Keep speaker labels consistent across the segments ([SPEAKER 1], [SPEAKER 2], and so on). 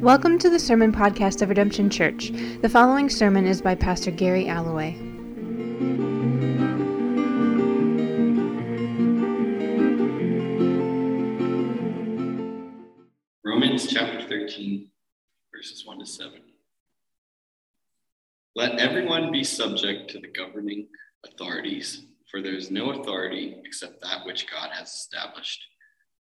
[SPEAKER 1] Welcome to the Sermon Podcast of Redemption Church. The following sermon is by Pastor Gary Alloway.
[SPEAKER 2] Romans chapter 13, verses 1 to 7. Let everyone be subject to the governing authorities, for there is no authority except that which God has established.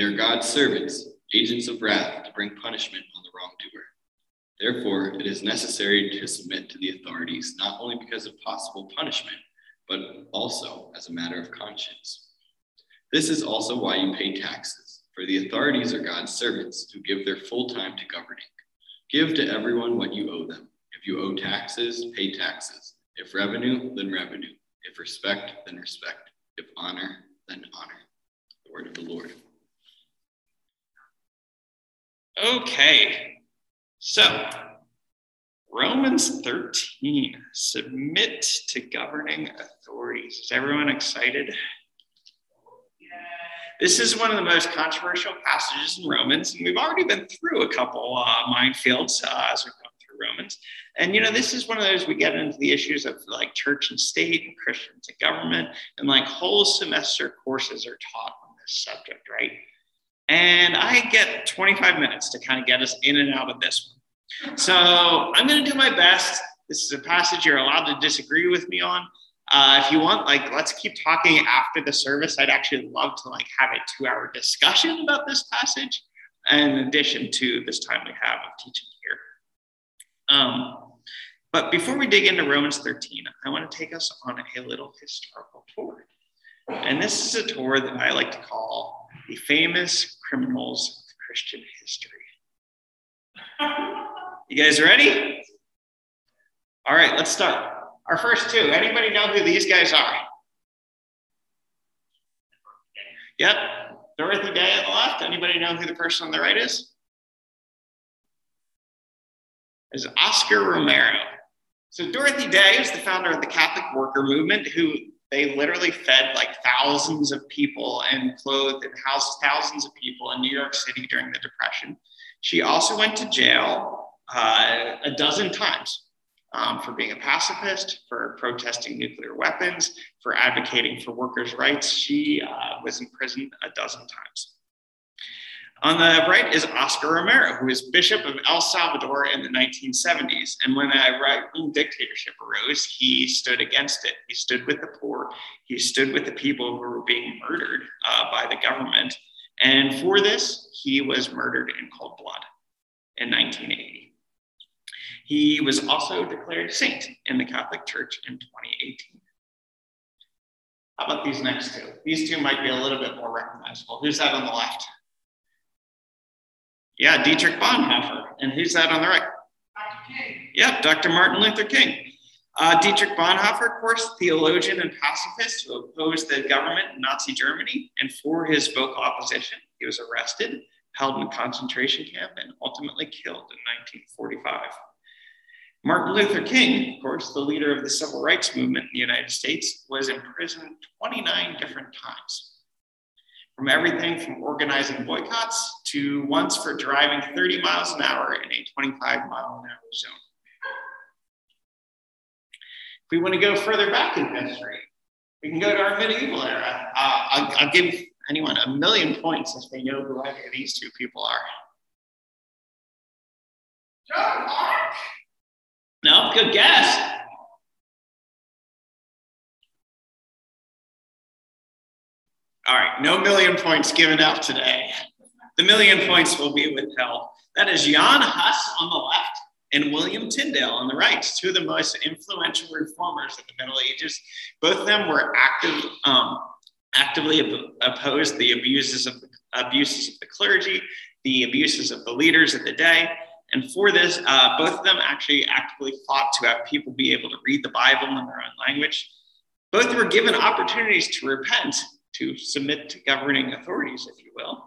[SPEAKER 2] They are God's servants agents of wrath to bring punishment on the wrongdoer. Therefore, it is necessary to submit to the authorities, not only because of possible punishment, but also as a matter of conscience. This is also why you pay taxes, for the authorities are God's servants who give their full time to governing. Give to everyone what you owe them. If you owe taxes, pay taxes. If revenue, then revenue. If respect, then respect. If honor, then honor. The word of the Lord.
[SPEAKER 3] Okay, so Romans 13 submit to governing authorities. Is everyone excited? This is one of the most controversial passages in Romans, and we've already been through a couple uh, minefields uh, as we've gone through Romans. And you know, this is one of those we get into the issues of like church and state and Christians and government, and like whole semester courses are taught on this subject, right? And I get 25 minutes to kind of get us in and out of this one. So I'm going to do my best. This is a passage you're allowed to disagree with me on. Uh, if you want, like, let's keep talking after the service. I'd actually love to like have a two-hour discussion about this passage, in addition to this time we have of teaching here. Um, but before we dig into Romans 13, I want to take us on a little historical tour. And this is a tour that I like to call the famous criminals of Christian history. You guys ready? All right, let's start. Our first two. Anybody know who these guys are? Yep. Dorothy Day on the left. Anybody know who the person on the right is? Is Oscar Romero. So Dorothy Day is the founder of the Catholic Worker Movement, who they literally fed like thousands of people and clothed and housed thousands of people in New York City during the Depression. She also went to jail uh, a dozen times um, for being a pacifist, for protesting nuclear weapons, for advocating for workers' rights. She uh, was in prison a dozen times. On the right is Oscar Romero, who was Bishop of El Salvador in the 1970s. And when a right wing dictatorship arose, he stood against it. He stood with the poor. He stood with the people who were being murdered uh, by the government. And for this, he was murdered in cold blood in 1980. He was also declared saint in the Catholic Church in 2018. How about these next two? These two might be a little bit more recognizable. Who's that on the left? Yeah, Dietrich Bonhoeffer. And who's that on the right? King. Yep, Dr. Martin Luther King. Uh, Dietrich Bonhoeffer, of course, theologian and pacifist who opposed the government in Nazi Germany. And for his vocal opposition, he was arrested, held in a concentration camp, and ultimately killed in 1945. Martin Luther King, of course, the leader of the civil rights movement in the United States, was imprisoned 29 different times from everything from organizing boycotts to once for driving 30 miles an hour in a 25 mile an hour zone. If we want to go further back in history, we can go to our medieval era. Uh, I'll, I'll, give anyone a million points if they know who either of these two people are. John Arc. No, good guess. All right, no million points given out today. The million points will be withheld. That is Jan Hus on the left and William Tyndale on the right, two of the most influential reformers of the Middle Ages. Both of them were active, um, actively opposed the abuses of the, abuses of the clergy the abuses of the leaders of the day. And for this, uh, both of them actually actively fought to have people be able to read the Bible in their own language. Both were given opportunities to repent, to submit to governing authorities, if you will,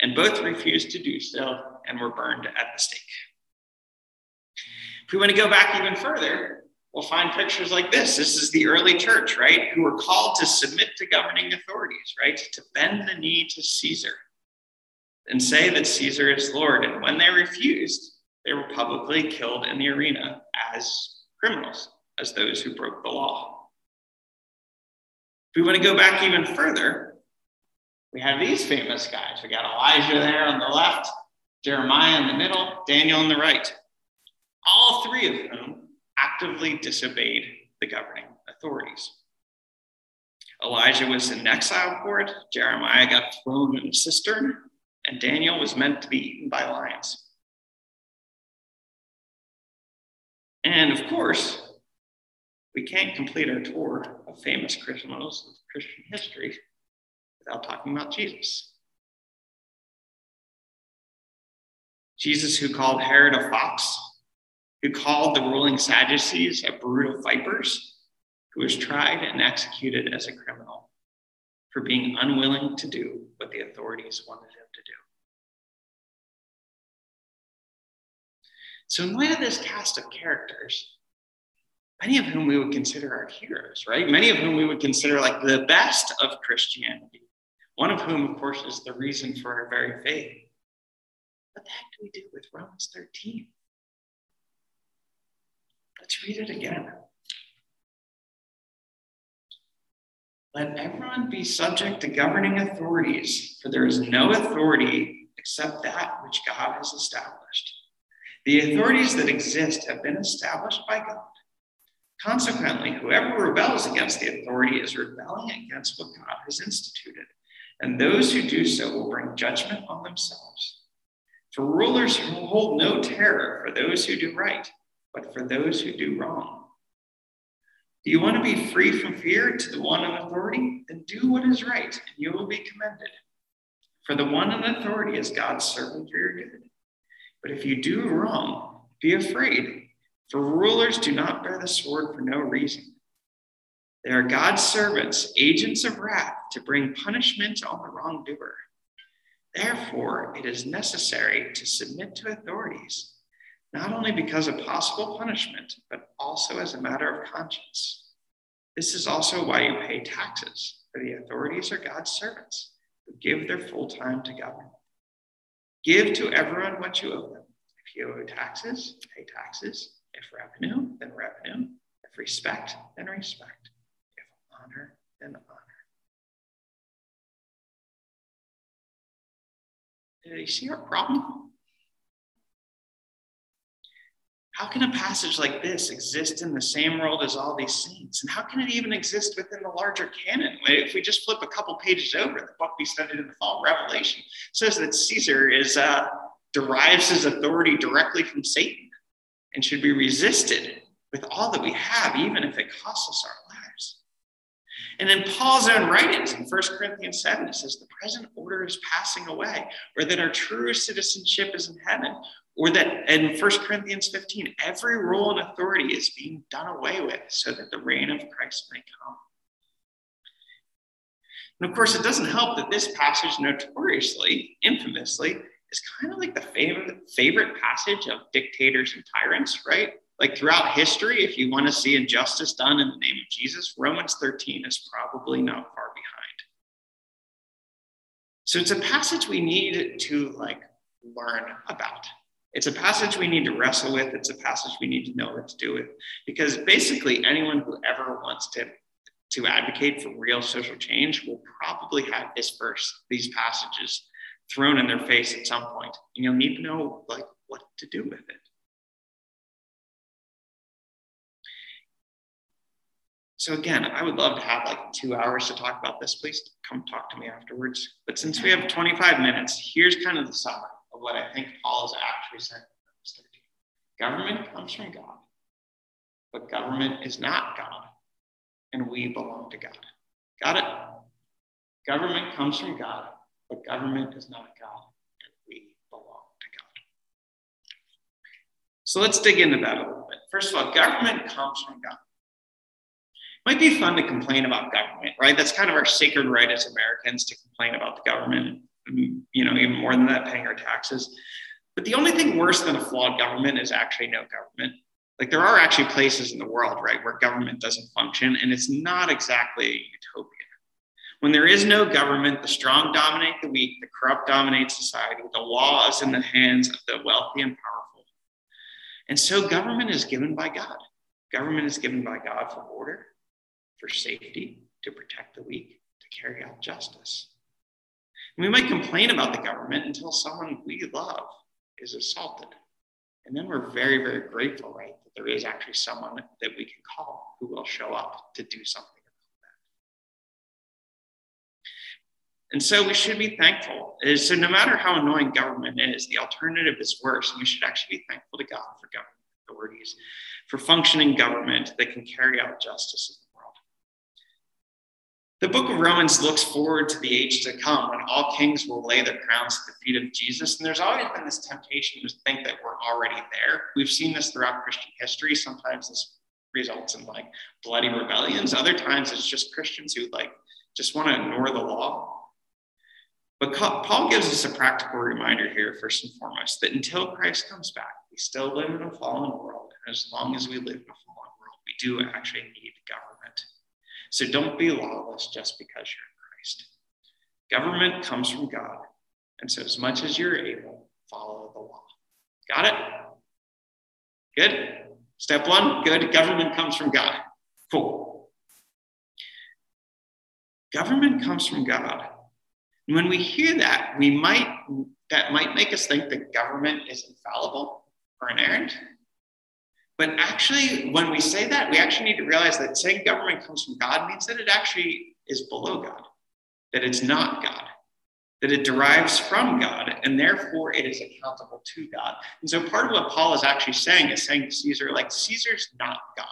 [SPEAKER 3] and both refused to do so and were burned at the stake. If we want to go back even further, we'll find pictures like this. This is the early church, right? Who were called to submit to governing authorities, right? To bend the knee to Caesar and say that Caesar is Lord. And when they refused, they were publicly killed in the arena as criminals, as those who broke the law. We want to go back even further, we have these famous guys. We got Elijah there on the left, Jeremiah in the middle, Daniel on the right. All three of whom actively disobeyed the governing authorities. Elijah was in exile for it, Jeremiah got thrown in a cistern, and Daniel was meant to be eaten by lions. And of course, we can't complete our tour of famous criminals of Christian history without talking about Jesus. Jesus, who called Herod a fox, who called the ruling Sadducees a brood of vipers, who was tried and executed as a criminal for being unwilling to do what the authorities wanted him to do. So, in light of this cast of characters, many of whom we would consider our heroes, right? Many of whom we would consider like the best of Christianity, one of whom, of course, is the reason for our very faith. What the heck do we do with Romans 13? Let's read it again. Let everyone be subject to governing authorities, for there is no authority except that which God has established. The authorities that exist have been established by God. Consequently, whoever rebels against the authority is rebelling against what God has instituted, and those who do so will bring judgment on themselves. For rulers hold no terror for those who do right, but for those who do wrong. Do you want to be free from fear to the one in authority? Then do what is right, and you will be commended. For the one in authority is God's servant for your good. But if you do wrong, be afraid, for rulers do not bear the sword for no reason. They are God's servants, agents of wrath, to bring punishment on the wrongdoer. Therefore, it is necessary to submit to authorities, not only because of possible punishment, but also as a matter of conscience. This is also why you pay taxes, for the authorities are God's servants who give their full time to govern. Give to everyone what you owe them. If you owe taxes, pay taxes. If revenue, then revenue. If respect, then respect. If honor, then honor. Do you see our problem? How can a passage like this exist in the same world as all these saints? And how can it even exist within the larger canon? If we just flip a couple pages over, the book we studied in the fall, Revelation, says that Caesar is uh, derives his authority directly from Satan and should be resisted with all that we have, even if it costs us our lives. And in Paul's own writings in 1 Corinthians 7, he says, The present order is passing away, or that our true citizenship is in heaven, or that in 1 Corinthians 15, every rule and authority is being done away with so that the reign of Christ may come. And of course, it doesn't help that this passage notoriously, infamously, is kind of like the favorite, favorite passage of dictators and tyrants, right? Like throughout history, if you want to see injustice done in the name of Jesus, Romans 13 is probably not far behind. So it's a passage we need to like learn about. It's a passage we need to wrestle with. It's a passage we need to know what to do with. Because basically, anyone who ever wants to, to advocate for real social change will probably have this verse, these passages thrown in their face at some. And you'll need to know like what to do with it. So again, I would love to have like two hours to talk about this. Please come talk to me afterwards. But since we have 25 minutes, here's kind of the summary of what I think Paul is actually saying Government comes from God, but government is not God, and we belong to God. Got it? Government comes from God, but government is not God, and we belong to God. So let's dig into that a little bit. First of all, government comes from God. Might be fun to complain about government, right? That's kind of our sacred right as Americans to complain about the government, you know, even more than that, paying our taxes. But the only thing worse than a flawed government is actually no government. Like there are actually places in the world, right, where government doesn't function and it's not exactly a utopia. When there is no government, the strong dominate the weak, the corrupt dominate society, the law is in the hands of the wealthy and powerful. And so government is given by God. Government is given by God for order, for safety, to protect the weak, to carry out justice. And we might complain about the government until someone we love is assaulted. And then we're very, very grateful, right, that there is actually someone that we can call who will show up to do something And so we should be thankful. Uh, so no matter how annoying government is, the alternative is worse. And we should actually be thankful to God for government authorities, for functioning government that can carry out justice in the world. The book of Romans looks forward to the age to come when all kings will lay their crowns at the feet of Jesus. And there's always been this temptation to think that we're already there. We've seen this throughout Christian history. Sometimes this results in like bloody rebellions. Other times it's just Christians who like just want to ignore the law but Paul gives us a practical reminder here, first and foremost, that until Christ comes back, we still live in a fallen world. And as long as we live in a fallen world, we do actually need government. So don't be lawless just because you're in Christ. Government comes from God. And so, as much as you're able, follow the law. Got it? Good. Step one, good. Government comes from God. Cool. Government comes from God. And when we hear that, we might that might make us think that government is infallible or inerrant. But actually, when we say that, we actually need to realize that saying government comes from God means that it actually is below God, that it's not God, that it derives from God, and therefore it is accountable to God. And so part of what Paul is actually saying is saying to Caesar, like, Caesar's not God.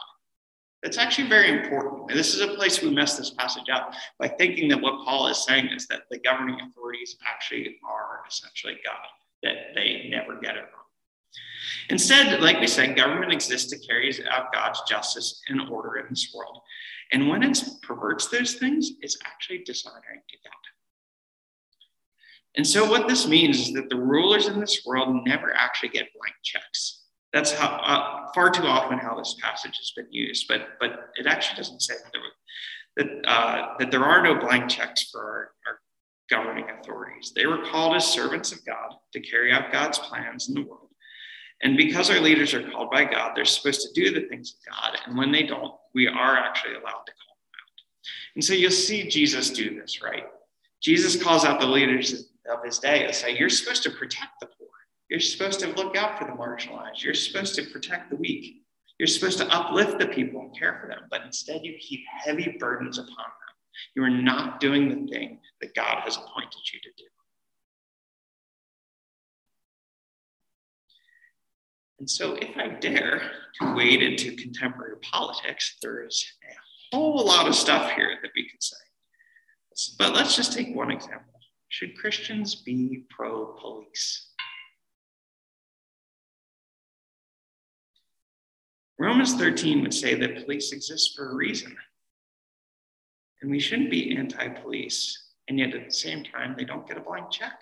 [SPEAKER 3] That's actually very important. And this is a place we mess this passage up by thinking that what Paul is saying is that the governing authorities actually are essentially God, that they never get it wrong. Instead, like we said, government exists to carry out God's justice and order in this world. And when it perverts those things, it's actually dishonoring to God. And so, what this means is that the rulers in this world never actually get blank checks. That's how, uh, far too often how this passage has been used, but, but it actually doesn't say that there, that, uh, that there are no blank checks for our, our governing authorities. They were called as servants of God to carry out God's plans in the world. And because our leaders are called by God, they're supposed to do the things of God. And when they don't, we are actually allowed to call them out. And so you'll see Jesus do this, right? Jesus calls out the leaders of his day and say, You're supposed to protect the poor. You're supposed to look out for the marginalized. You're supposed to protect the weak. You're supposed to uplift the people and care for them, but instead you keep heavy burdens upon them. You are not doing the thing that God has appointed you to do. And so, if I dare to wade into contemporary politics, there is a whole lot of stuff here that we could say. But let's just take one example. Should Christians be pro police? Romans 13 would say that police exist for a reason. And we shouldn't be anti police. And yet at the same time, they don't get a blank check.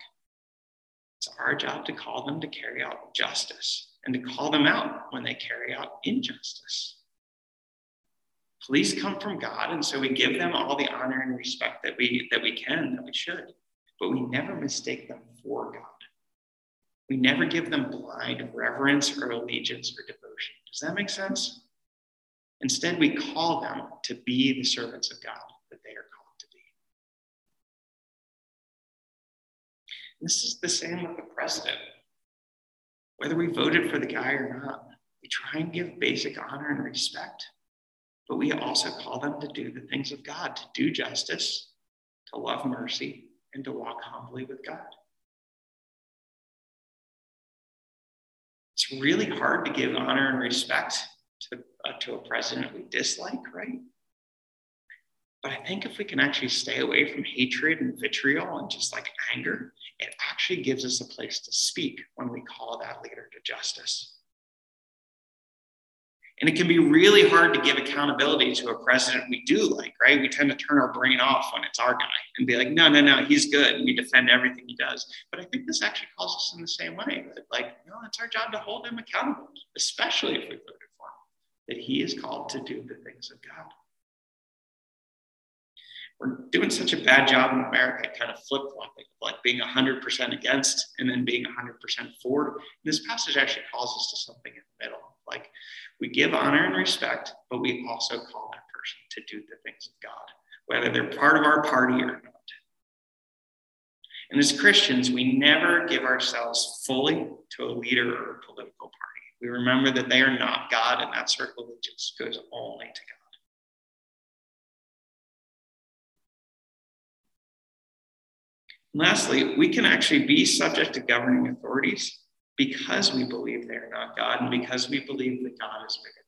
[SPEAKER 3] It's our job to call them to carry out justice and to call them out when they carry out injustice. Police come from God, and so we give them all the honor and respect that we that we can, that we should, but we never mistake them for God. We never give them blind reverence or allegiance or devotion. Does that make sense? Instead, we call them to be the servants of God that they are called to be. This is the same with the president. Whether we voted for the guy or not, we try and give basic honor and respect, but we also call them to do the things of God, to do justice, to love mercy, and to walk humbly with God. It's really hard to give honor and respect to, uh, to a president we dislike, right? But I think if we can actually stay away from hatred and vitriol and just like anger, it actually gives us a place to speak when we call that leader to justice. And it can be really hard to give accountability to a president we do like, right? We tend to turn our brain off when it's our guy and be like, no, no, no, he's good. And we defend everything he does. But I think this actually calls us in the same way that, like, no, it's our job to hold him accountable, especially if we voted for him, that he is called to do the things of God. We're doing such a bad job in America, kind of flip flopping, like being 100% against and then being 100% for. this passage actually calls us to something in the middle like we give honor and respect, but we also call that person to do the things of God, whether they're part of our party or not. And as Christians, we never give ourselves fully to a leader or a political party. We remember that they are not God, and that circle allegiance goes only to God. And lastly, we can actually be subject to governing authorities because we believe they are not God and because we believe that God is bigger.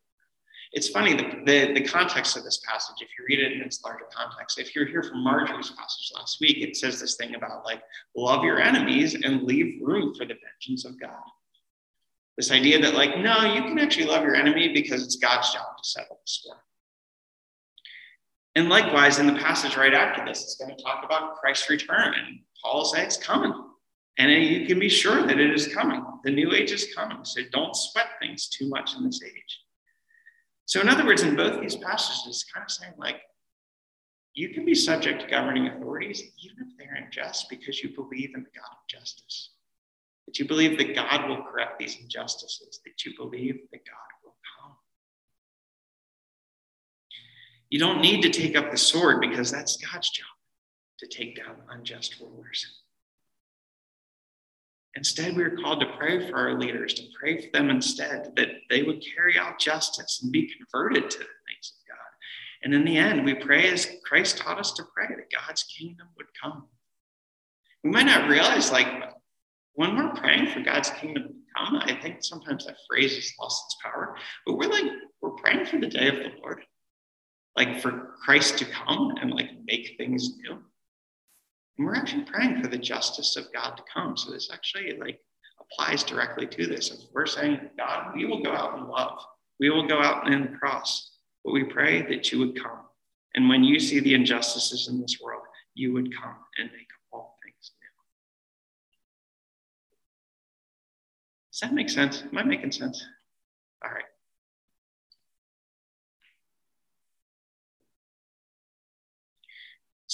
[SPEAKER 3] It's funny, the, the, the, context of this passage, if you read it in its larger context, if you're here from Marjorie's passage last week, it says this thing about like, love your enemies and leave room for the vengeance of God. This idea that, like, no, you can actually love your enemy because it's God's job to settle the score. And likewise, in the passage right after this, it's going to talk about Christ's return. And Paul says it's coming. And you can be sure that it is coming. The new age is coming. So don't sweat things too much in this age. So, in other words, in both these passages, it's kind of saying, like, you can be subject to governing authorities even if they're unjust because you believe in the God of justice. That you believe that God will correct these injustices, that you believe that God You don't need to take up the sword because that's God's job to take down unjust rulers. Instead, we are called to pray for our leaders, to pray for them instead, that they would carry out justice and be converted to the things of God. And in the end, we pray as Christ taught us to pray that God's kingdom would come. We might not realize, like, when we're praying for God's kingdom to come, I think sometimes that phrase has lost its power, but we're like, we're praying for the day of the Lord, like for Christ to come and like make things new. And we're actually praying for the justice of God to come. So this actually like applies directly to this. If we're saying, God, we will go out in love. We will go out in the cross. But we pray that you would come. And when you see the injustices in this world, you would come and make all things new. Does that make sense? Am I making sense? All right.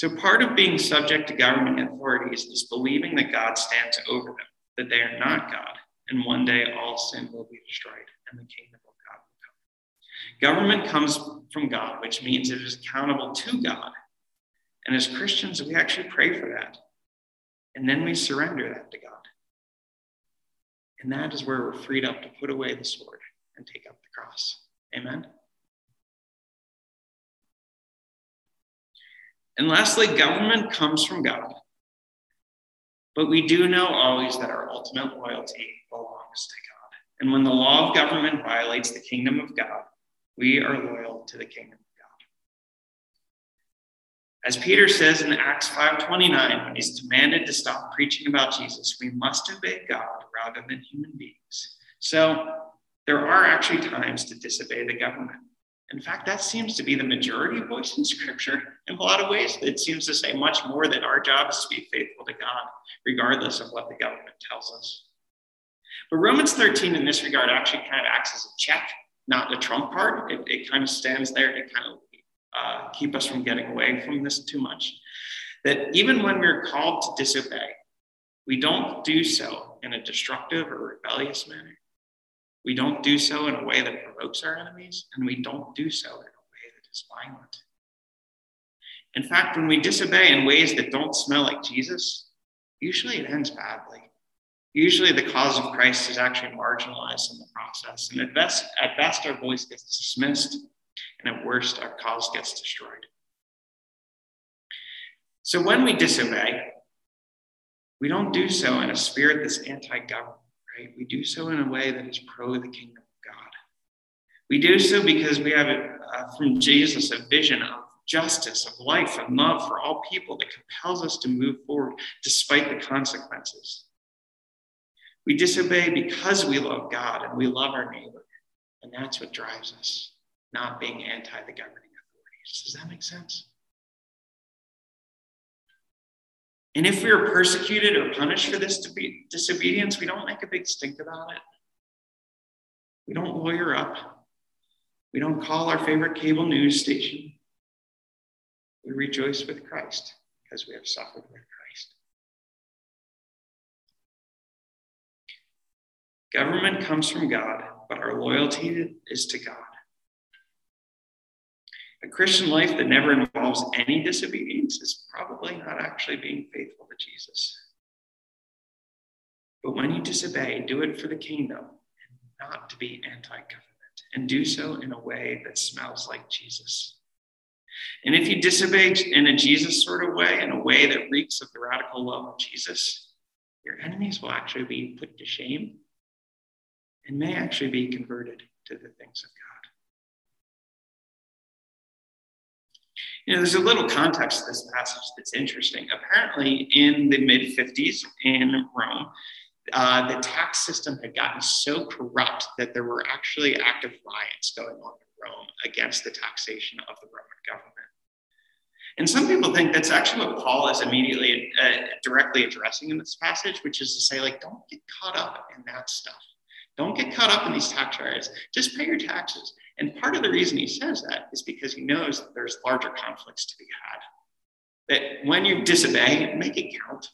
[SPEAKER 3] So, part of being subject to governing authorities is believing that God stands over them, that they are not God, and one day all sin will be destroyed and the kingdom of God will come. Government comes from God, which means it is accountable to God. And as Christians, we actually pray for that. And then we surrender that to God. And that is where we're freed up to put away the sword and take up the cross. Amen. And lastly, government comes from God. But we do know always that our ultimate loyalty belongs to God. And when the law of government violates the kingdom of God, we are loyal to the kingdom of God. As Peter says in Acts 5:29, when he's commanded to stop preaching about Jesus, we must obey God rather than human beings. So there are actually times to disobey the government. In fact, that seems to be the majority voice in Scripture in a lot of ways. It seems to say much more that our job is to be faithful to God, regardless of what the government tells us. But Romans 13, in this regard, actually kind of acts as a check, not a trump card. It, it kind of stands there to kind of uh, keep us from getting away from this too much. That even when we're called to disobey, we don't do so in a destructive or rebellious manner. We don't do so in a way that provokes our enemies, and we don't do so in a way that is violent. In fact, when we disobey in ways that don't smell like Jesus, usually it ends badly. Usually the cause of Christ is actually marginalized in the process. And at best, at best our voice gets dismissed, and at worst, our cause gets destroyed. So when we disobey, we don't do so in a spirit that's anti government right? We do so in a way that is pro the kingdom of God. We do so because we have uh, from Jesus a vision of justice, of life, and love for all people that compels us to move forward despite the consequences. We disobey because we love God and we love our neighbor. And that's what drives us, not being anti the governing authorities. Does that make sense? And if we are persecuted or punished for this disobedience, we don't make a big stink about it. We don't lawyer up. We don't call our favorite cable news station. We rejoice with Christ because we have suffered with Christ. Government comes from God, but our loyalty is to God. A Christian life that never involves any disobedience is probably not actually being faithful to Jesus. But when you disobey, do it for the kingdom and not to be anti government, and do so in a way that smells like Jesus. And if you disobey in a Jesus sort of way, in a way that reeks of the radical love of Jesus, your enemies will actually be put to shame and may actually be converted to the things of God. You know, there's a little context to this passage that's interesting. Apparently, in the mid 50s in Rome, uh, the tax system had gotten so corrupt that there were actually active riots going on in Rome against the taxation of the Roman government. And some people think that's actually what Paul is immediately uh, directly addressing in this passage, which is to say, like, don't get caught up in that stuff. Don't get caught up in these tax riots. Just pay your taxes. And part of the reason he says that is because he knows that there's larger conflicts to be had. That when you disobey, make it count.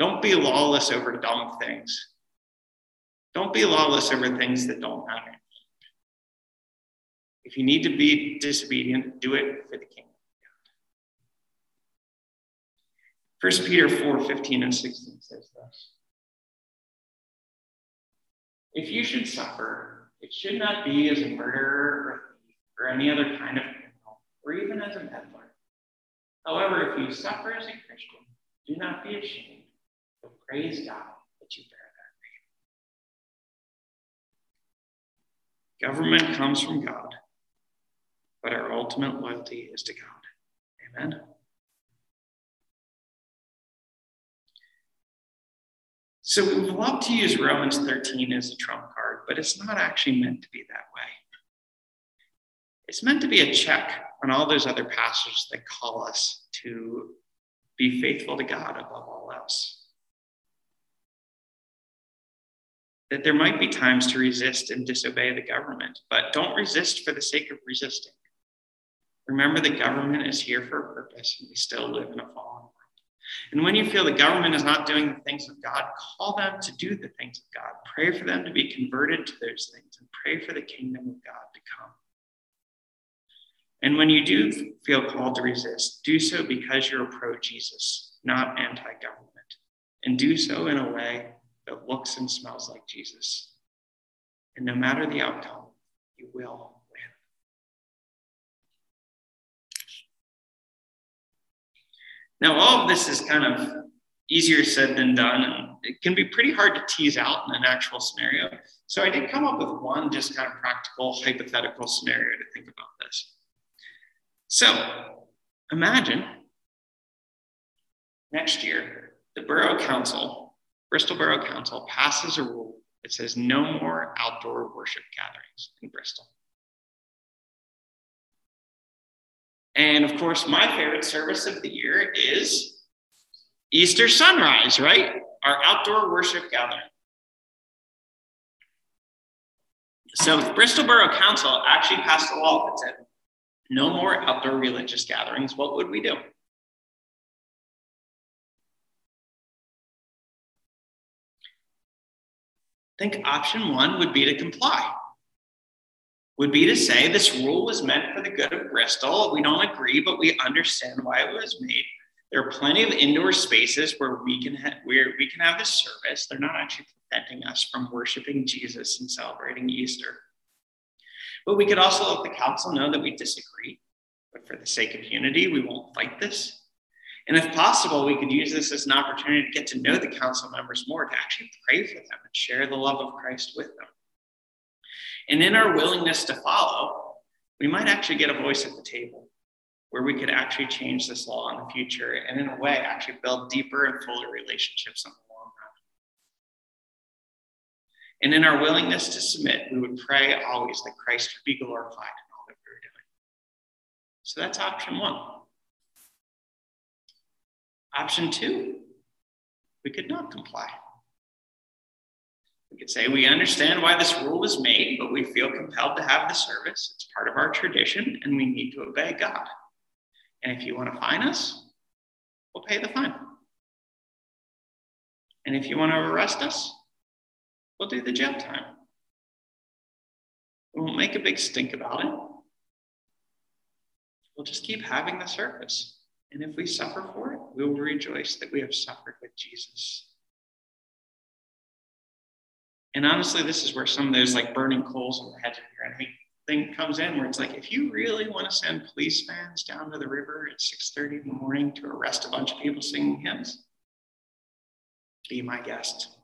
[SPEAKER 3] Don't be lawless over dumb things. Don't be lawless over things that don't matter. If you need to be disobedient, do it for the kingdom. First Peter 4, 15 and 16 says this. If you should suffer, it should not be as a murderer or, or any other kind of criminal, or even as a meddler. However, if you suffer as a Christian, do not be ashamed, but praise God that you bear that name. Government comes from God, but our ultimate loyalty is to God. Amen. So we love to use Romans 13 as a trump but it's not actually meant to be that way. It's meant to be a check on all those other passages that call us to be faithful to God above all else. That there might be times to resist and disobey the government, but don't resist for the sake of resisting. Remember, the government is here for a purpose, and we still live in a fallen. And when you feel the government is not doing the things of God, call them to do the things of God. Pray for them to be converted to those things and pray for the kingdom of God to come. And when you do feel called to resist, do so because you're pro Jesus, not anti government. And do so in a way that looks and smells like Jesus. And no matter the outcome, you will Now, all of this is kind of easier said than done, and it can be pretty hard to tease out in an actual scenario. So I did come up with one just kind of practical, hypothetical scenario to think about this. So imagine next year, the Borough Council, Bristol Borough Council, passes a rule that says no more outdoor worship gatherings in Bristol. And of course, my favorite service of the year is Easter sunrise, right? Our outdoor worship gathering. So Bristol Borough Council actually passed a law that said no more outdoor religious gatherings. What would we do? I think option one would be to comply would be to say this rule was meant for the good of Bristol. We don't agree, but we understand why it was made. There are plenty of indoor spaces where we can ha- where we can have this service. They're not actually preventing us from worshiping Jesus and celebrating Easter. But we could also let the council know that we disagree. But for the sake of unity, we won't fight this. And if possible, we could use this as an opportunity to get to know the council members more, to actually pray for them and share the love of Christ with them. And in our willingness to follow, we might actually get a voice at the table where we could actually change this law in the future and, in a way, actually build deeper and fuller relationships in the long run. And in our willingness to submit, we would pray always that Christ would be glorified in all that we were doing. So that's option one. Option two, we could not comply. We could say we understand why this rule was made, but we feel compelled to have the service. It's part of our tradition, and we need to obey God. And if you want to fine us, we'll pay the fine. And if you want to arrest us, we'll do the jail time. We won't make a big stink about it. We'll just keep having the service. And if we suffer for it, we will rejoice that we have suffered with Jesus. And honestly, this is where some of those like burning coals on the head of your enemy thing comes in, where it's like, if you really want to send police vans down to the river at 6:30 in the morning to arrest a bunch of people singing hymns, be my guest.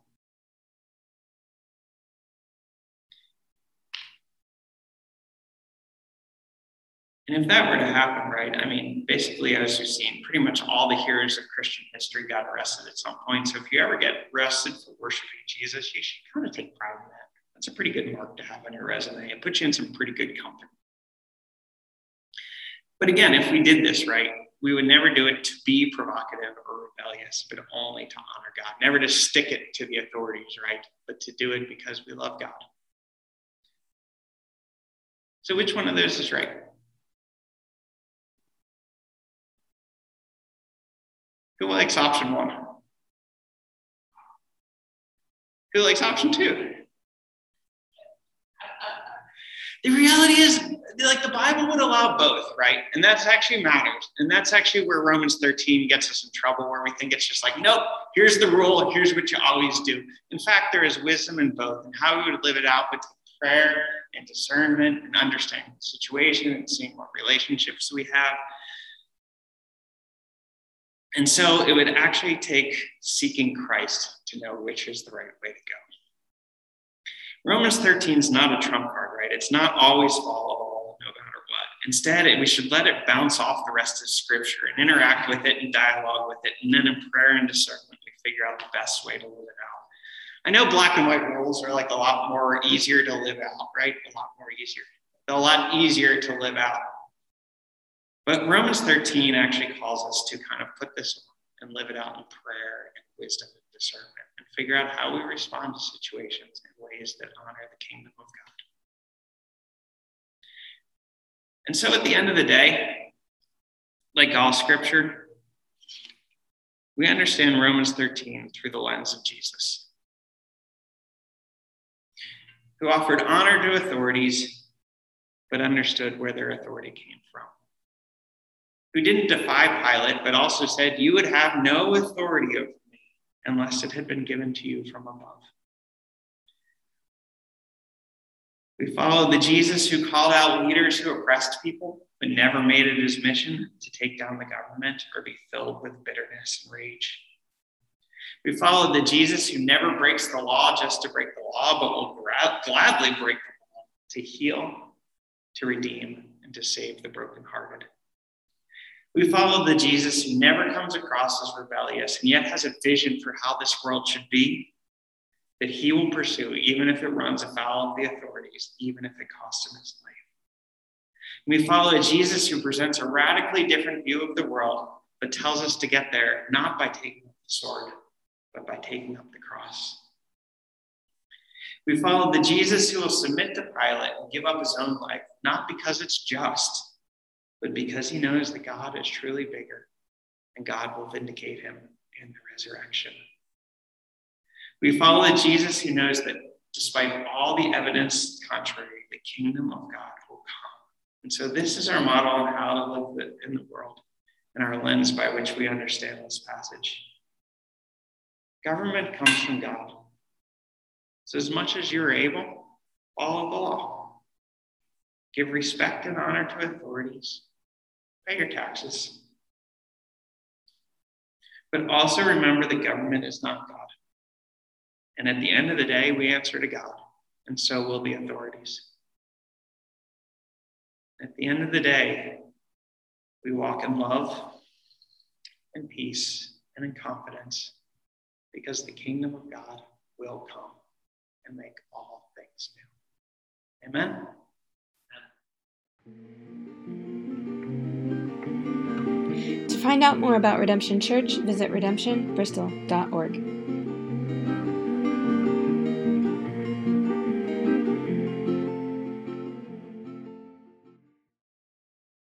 [SPEAKER 3] And if that were to happen, right, I mean, basically, as you've seen, pretty much all the heroes of Christian history got arrested at some point. So if you ever get arrested for worshiping Jesus, you should kind of take pride in that. That's a pretty good mark to have on your resume. It puts you in some pretty good company. But again, if we did this right, we would never do it to be provocative or rebellious, but only to honor God. Never to stick it to the authorities, right? But to do it because we love God. So, which one of those is right? Who likes option one? Who likes option two? The reality is, like the Bible would allow both, right? And that's actually matters. And that's actually where Romans 13 gets us in trouble, where we think it's just like, nope, here's the rule, here's what you always do. In fact, there is wisdom in both, and how we would live it out with prayer and discernment and understanding the situation and seeing what relationships we have and so it would actually take seeking Christ to know which is the right way to go. Romans 13 is not a trump card, right? It's not always follow no matter what. Instead, we should let it bounce off the rest of Scripture and interact with it and dialogue with it. And then in prayer and discernment, we figure out the best way to live it out. I know black and white rules are like a lot more easier to live out, right? A lot more easier. They're a lot easier to live out but Romans 13 actually calls us to kind of put this on and live it out in prayer and wisdom and discernment and figure out how we respond to situations in ways that honor the kingdom of God. And so at the end of the day, like all scripture, we understand Romans 13 through the lens of Jesus, who offered honor to authorities, but understood where their authority came from who didn't defy Pilate, but also said, You would have no authority over me unless it had been given to you from above. We follow the Jesus who called out leaders who oppressed people, but never made it his mission to take down the government or be filled with bitterness and rage. We follow the Jesus who never breaks the law just to break the law, but will gladly break the law to heal, to redeem, and to save the brokenhearted. We follow the Jesus who never comes across as rebellious and yet has a vision for how this world should be that he will pursue, even if it runs afoul of the authorities, even if it costs him his life. We follow a Jesus who presents a radically different view of the world, but tells us to get there not by taking up the sword, but by taking up the cross. We follow the Jesus who will submit to Pilate and give up his own life, not because it's just, but because he knows that God is truly bigger and God will vindicate him in the resurrection. We follow Jesus who knows that despite all the evidence contrary, the kingdom of God will come. And so, this is our model on how to live in the world and our lens by which we understand this passage. Government comes from God. So, as much as you're able, follow the law. Give respect and honor to authorities. Pay your taxes. But also remember the government is not God. And at the end of the day, we answer to God, and so will the authorities. At the end of the day, we walk in love and peace and in confidence because the kingdom of God will come and make all things new. Amen.
[SPEAKER 4] To find out more about Redemption Church, visit redemptionbristol.org.